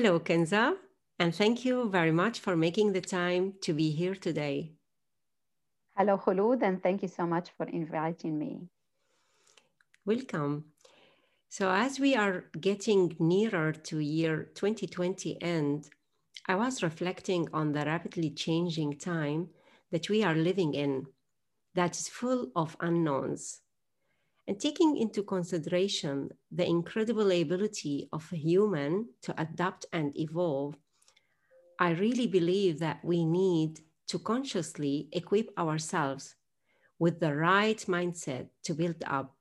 Hello, Kenza, and thank you very much for making the time to be here today. Hello, Khulud, and thank you so much for inviting me. Welcome. So, as we are getting nearer to year 2020 end, I was reflecting on the rapidly changing time that we are living in that is full of unknowns. And taking into consideration the incredible ability of a human to adapt and evolve, I really believe that we need to consciously equip ourselves with the right mindset to build up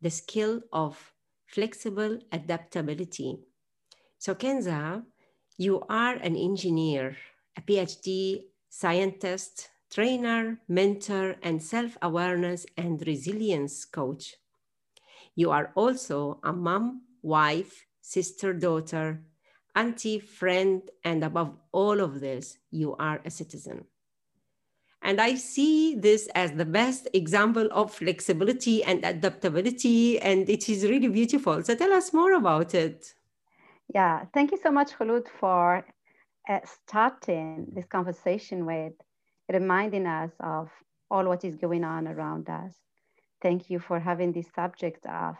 the skill of flexible adaptability. So, Kenza, you are an engineer, a PhD scientist, trainer, mentor, and self awareness and resilience coach. You are also a mom, wife, sister, daughter, auntie, friend, and above all of this, you are a citizen. And I see this as the best example of flexibility and adaptability, and it is really beautiful. So tell us more about it. Yeah, thank you so much, Khulud, for uh, starting this conversation with reminding us of all what is going on around us. Thank you for having this subject of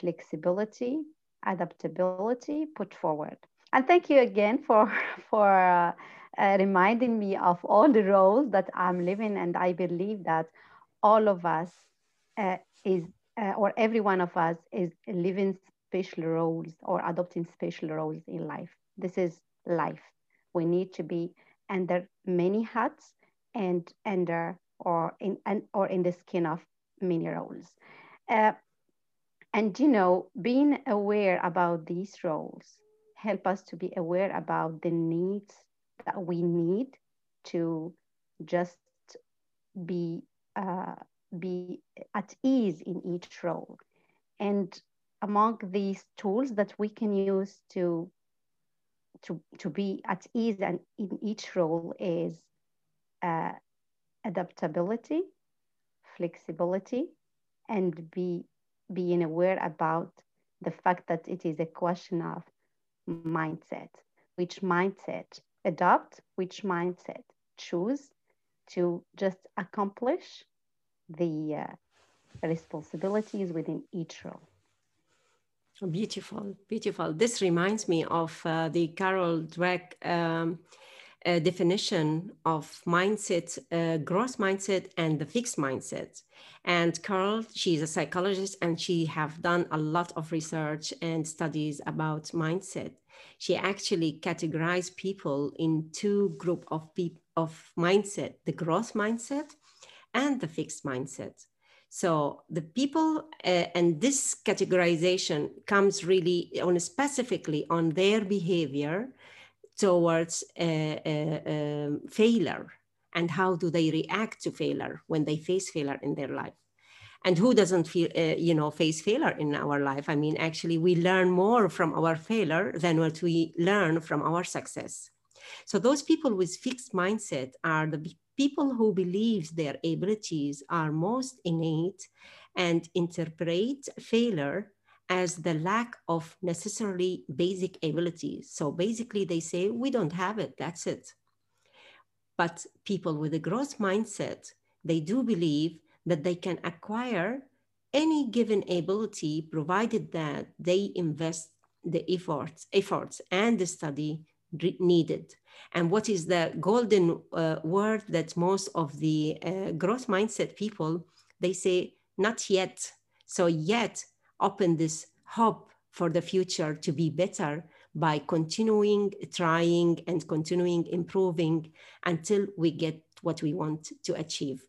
flexibility, adaptability put forward. And thank you again for, for uh, uh, reminding me of all the roles that I'm living. And I believe that all of us uh, is, uh, or every one of us is living special roles or adopting special roles in life. This is life. We need to be under many hats and under or in and or in the skin of many roles. Uh, and you know, being aware about these roles help us to be aware about the needs that we need to just be uh, be at ease in each role. And among these tools that we can use to to, to be at ease and in each role is uh, adaptability, flexibility, and be being aware about the fact that it is a question of mindset. Which mindset adopt, which mindset choose to just accomplish the uh, responsibilities within each role. Beautiful, beautiful. This reminds me of uh, the Carol Dweck um, definition of mindset, uh, growth mindset, and the fixed mindset. And Carol, she's a psychologist, and she have done a lot of research and studies about mindset. She actually categorized people in two group of people of mindset: the growth mindset and the fixed mindset. So the people uh, and this categorization comes really on specifically on their behavior towards failure and how do they react to failure when they face failure in their life? And who doesn't feel uh, you know face failure in our life? I mean actually we learn more from our failure than what we learn from our success. So those people with fixed mindset are the people who believe their abilities are most innate and interpret failure as the lack of necessarily basic abilities. So basically, they say, we don't have it, that's it. But people with a growth mindset, they do believe that they can acquire any given ability provided that they invest the efforts, efforts and the study needed. And what is the golden uh, word that most of the uh, growth mindset people, they say, not yet. So yet open this hope for the future to be better by continuing trying and continuing improving until we get what we want to achieve.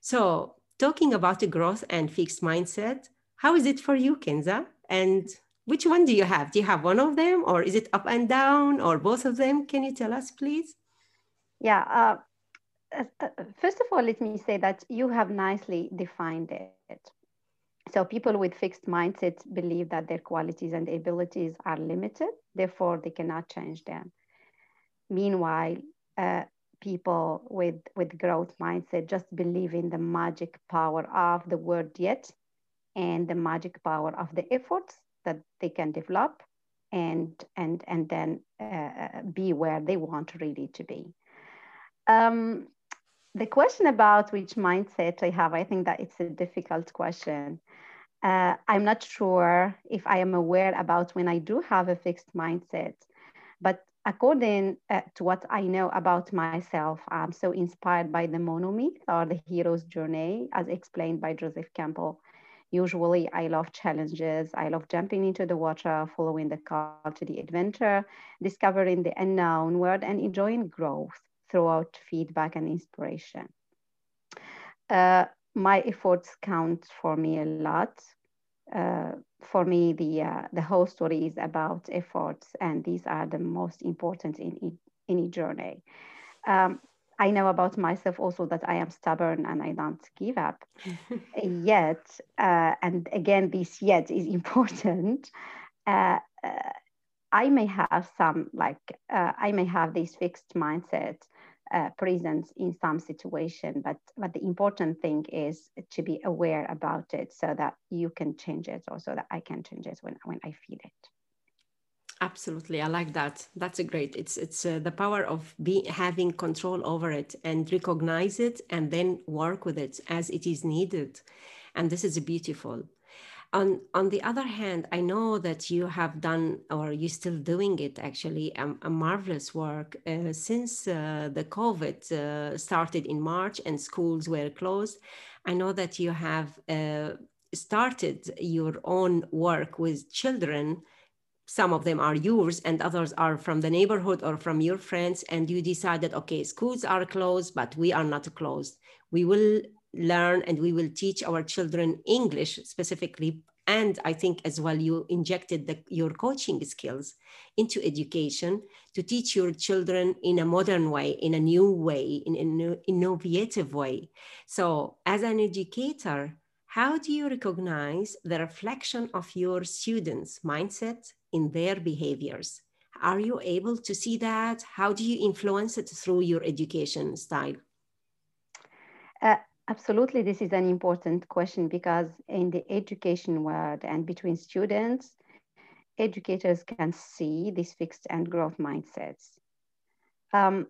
So, talking about the growth and fixed mindset, how is it for you, Kenza? And which one do you have? Do you have one of them, or is it up and down, or both of them? Can you tell us, please? Yeah. Uh, uh, uh first of all, let me say that you have nicely defined it. So people with fixed mindsets believe that their qualities and abilities are limited, therefore they cannot change them. Meanwhile, uh, people with, with growth mindset just believe in the magic power of the word yet and the magic power of the efforts that they can develop and and and then uh, be where they want really to be. Um, the question about which mindset I have, I think that it's a difficult question. Uh, I'm not sure if I am aware about when I do have a fixed mindset, but according uh, to what I know about myself, I'm so inspired by the monomyth or the hero's journey, as explained by Joseph Campbell. Usually, I love challenges. I love jumping into the water, following the call to the adventure, discovering the unknown world, and enjoying growth throughout feedback and inspiration. Uh, my efforts count for me a lot. Uh, for me, the uh, the whole story is about efforts, and these are the most important in any journey. Um, I know about myself also that I am stubborn and I don't give up. yet, uh, and again, this yet is important. Uh, uh, I may have some like uh, I may have this fixed mindset uh, in some situation, but but the important thing is to be aware about it so that you can change it, or so that I can change it when when I feel it. Absolutely, I like that. That's a great. It's it's uh, the power of being having control over it and recognize it and then work with it as it is needed, and this is beautiful on on the other hand i know that you have done or you're still doing it actually a, a marvelous work uh, since uh, the covid uh, started in march and schools were closed. I know that you have uh, started your own work with children. Some of them are yours and others are from the neighborhood or from your friends and you decided okay schools are closed but we are not closed. We will learn and we will teach our children English specifically. And I think as well, you injected the, your coaching skills into education to teach your children in a modern way, in a new way, in an innovative way. So, as an educator, how do you recognize the reflection of your students' mindset in their behaviors? Are you able to see that? How do you influence it through your education style? Uh, Absolutely, this is an important question because in the education world and between students, educators can see these fixed and growth mindsets. Um,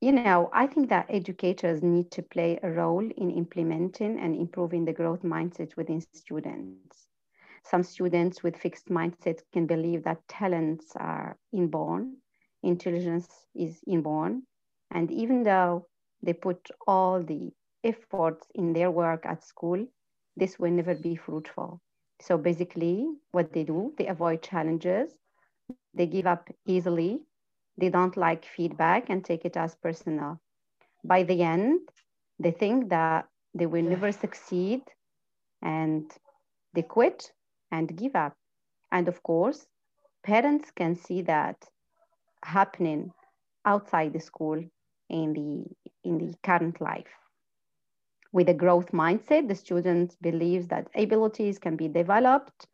you know, I think that educators need to play a role in implementing and improving the growth mindset within students. Some students with fixed mindsets can believe that talents are inborn, intelligence is inborn, and even though they put all the efforts in their work at school, this will never be fruitful. So basically, what they do, they avoid challenges, they give up easily, they don't like feedback and take it as personal. By the end, they think that they will never succeed and they quit and give up. And of course, parents can see that happening outside the school in the in the current life. With a growth mindset, the student believes that abilities can be developed.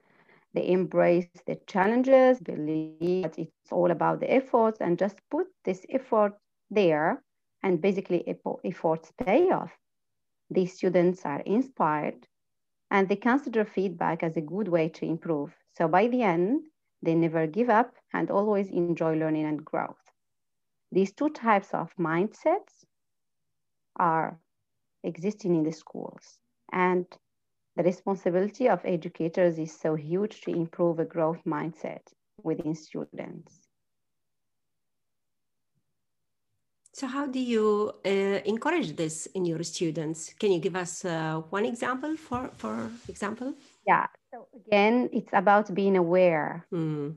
They embrace the challenges, believe that it's all about the efforts, and just put this effort there, and basically efforts pay off. These students are inspired and they consider feedback as a good way to improve. So by the end, they never give up and always enjoy learning and growth. These two types of mindsets are existing in the schools. And the responsibility of educators is so huge to improve a growth mindset within students. So how do you uh, encourage this in your students? Can you give us uh, one example for, for example? Yeah, so again, it's about being aware mm.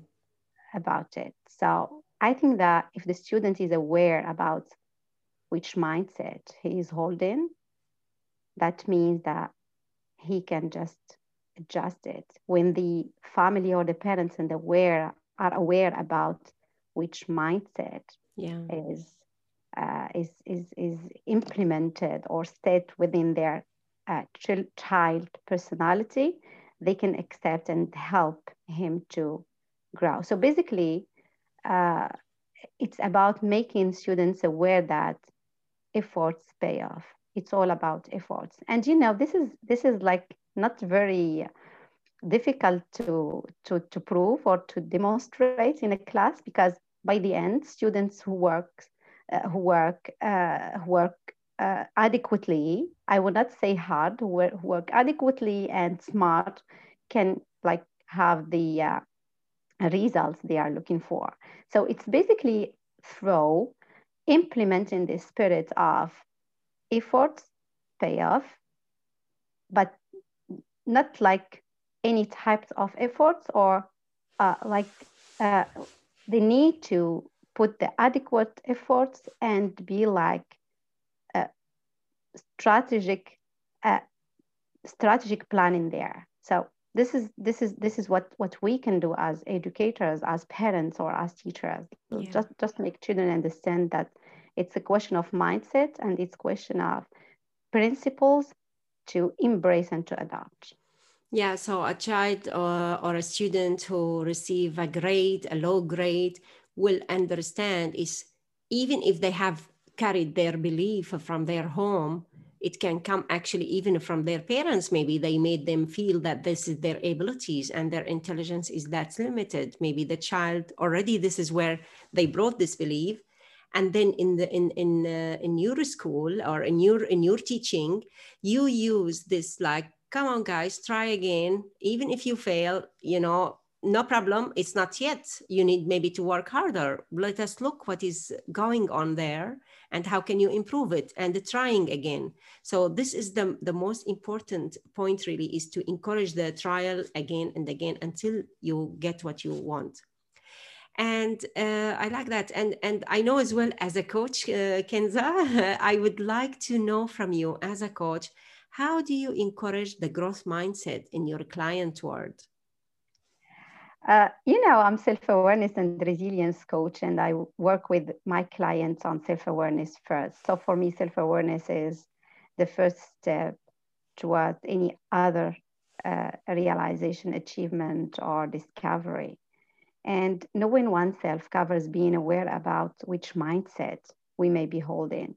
about it. So I think that if the student is aware about which mindset he is holding, that means that he can just adjust it when the family or the parents and the aware are aware about which mindset yeah. is uh, is is is implemented or set within their uh, child personality they can accept and help him to grow so basically uh, it's about making students aware that efforts pay off it's all about efforts and you know this is this is like not very difficult to, to, to prove or to demonstrate in a class because by the end, students who work, uh, who work, uh, who work uh, adequately, I would not say hard, who work, adequately and smart can like have the uh, results they are looking for. So it's basically through implementing the spirit of efforts pay off, but not like any types of efforts or uh, like uh, they need to put the adequate efforts and be like a strategic uh, strategic planning there. So this is this is this is what what we can do as educators, as parents, or as teachers. Yeah. Just just make children understand that it's a question of mindset and it's a question of principles to embrace and to adopt. Yeah, so a child or, or a student who receive a grade, a low grade, will understand is even if they have carried their belief from their home, it can come actually even from their parents. Maybe they made them feel that this is their abilities and their intelligence is that limited. Maybe the child already this is where they brought this belief, and then in the in in uh, in your school or in your in your teaching, you use this like come on guys try again. Even if you fail you know no problem. It's not yet. You need maybe to work harder. Let us look what is going on there and how can you improve it and the trying again. So this is the, the most important point really is to encourage the trial again and again until you get what you want and uh, i like that and and i know as well as a coach uh, kenza i would like to know from you as a coach how do you encourage the growth mindset in your client world? Uh, you know, I'm self-awareness and resilience coach, and I work with my clients on self-awareness first. So for me, self-awareness is the first step towards any other uh, realization, achievement, or discovery. And knowing oneself covers being aware about which mindset we may be holding.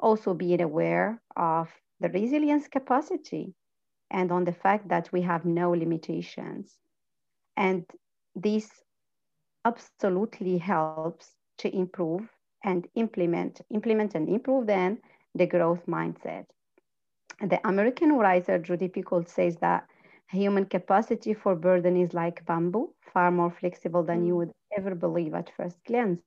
Also, being aware of the resilience capacity and on the fact that we have no limitations. And this absolutely helps to improve and implement, implement and improve then the growth mindset. The American writer Jodi Picoult says that human capacity for burden is like bamboo, far more flexible than you mm. would ever believe at first glance.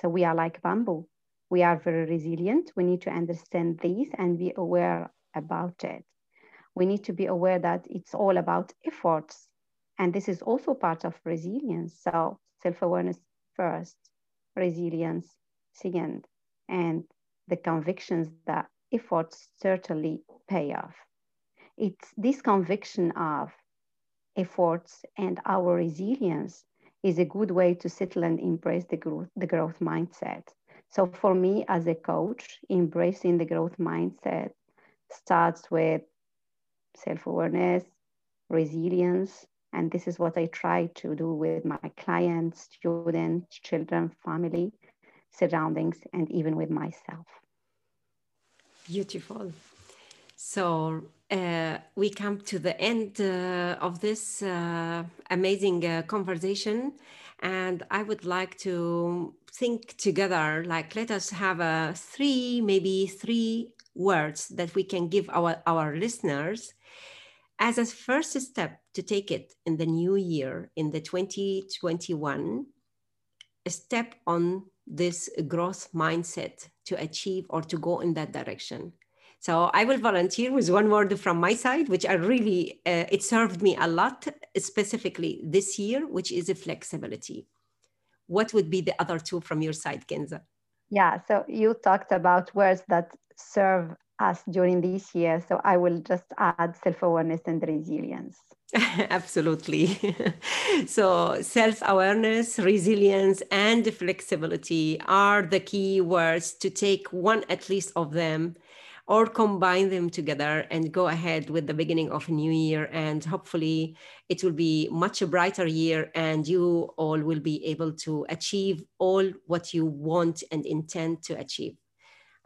So we are like bamboo we are very resilient. We need to understand this and be aware about it. We need to be aware that it's all about efforts. And this is also part of resilience. So self-awareness first, resilience second, and the convictions that efforts certainly pay off. It's this conviction of efforts and our resilience is a good way to settle and embrace the growth, the growth mindset. So for me as a coach, embracing the growth mindset starts with self-awareness, resilience, and this is what I try to do with my clients, students, children, family, surroundings, and even with myself. Beautiful. So uh, we come to the end uh, of this uh, amazing uh, conversation. And i would like to think together like let us have a three maybe three words that we can give our our listeners as a first step to take it in the new year in the 2021 a step on this growth mindset to achieve or to go in that direction so I will volunteer with one word from my side, which I really, uh, it served me a lot, specifically this year, which is a flexibility. What would be the other two from your side, Kenza? Yeah, so you talked about words that serve us during this year. So I will just add self awareness and resilience. Absolutely. so, self awareness, resilience, and flexibility are the key words to take one at least of them or combine them together and go ahead with the beginning of a new year and hopefully it will be much a brighter year and you all will be able to achieve all what you want and intend to achieve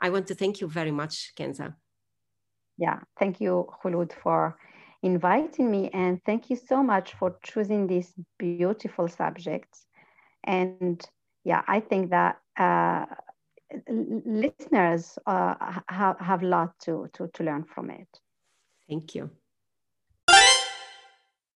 i want to thank you very much kenza yeah thank you khulud for inviting me. And thank you so much for choosing this beautiful subject. And yeah, I think that uh, listeners uh, have, have a lot to, to, to learn from it. Thank you.